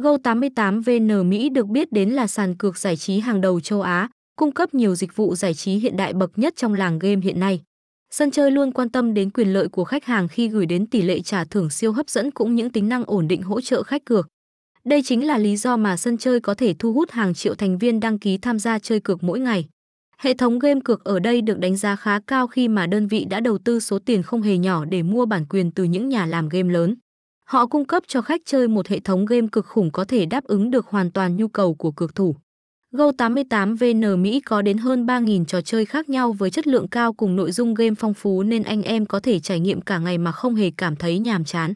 Go88VN Mỹ được biết đến là sàn cược giải trí hàng đầu châu Á, cung cấp nhiều dịch vụ giải trí hiện đại bậc nhất trong làng game hiện nay. Sân chơi luôn quan tâm đến quyền lợi của khách hàng khi gửi đến tỷ lệ trả thưởng siêu hấp dẫn cũng những tính năng ổn định hỗ trợ khách cược. Đây chính là lý do mà sân chơi có thể thu hút hàng triệu thành viên đăng ký tham gia chơi cược mỗi ngày. Hệ thống game cược ở đây được đánh giá khá cao khi mà đơn vị đã đầu tư số tiền không hề nhỏ để mua bản quyền từ những nhà làm game lớn. Họ cung cấp cho khách chơi một hệ thống game cực khủng có thể đáp ứng được hoàn toàn nhu cầu của cược thủ. Go88VN Mỹ có đến hơn 3.000 trò chơi khác nhau với chất lượng cao cùng nội dung game phong phú nên anh em có thể trải nghiệm cả ngày mà không hề cảm thấy nhàm chán.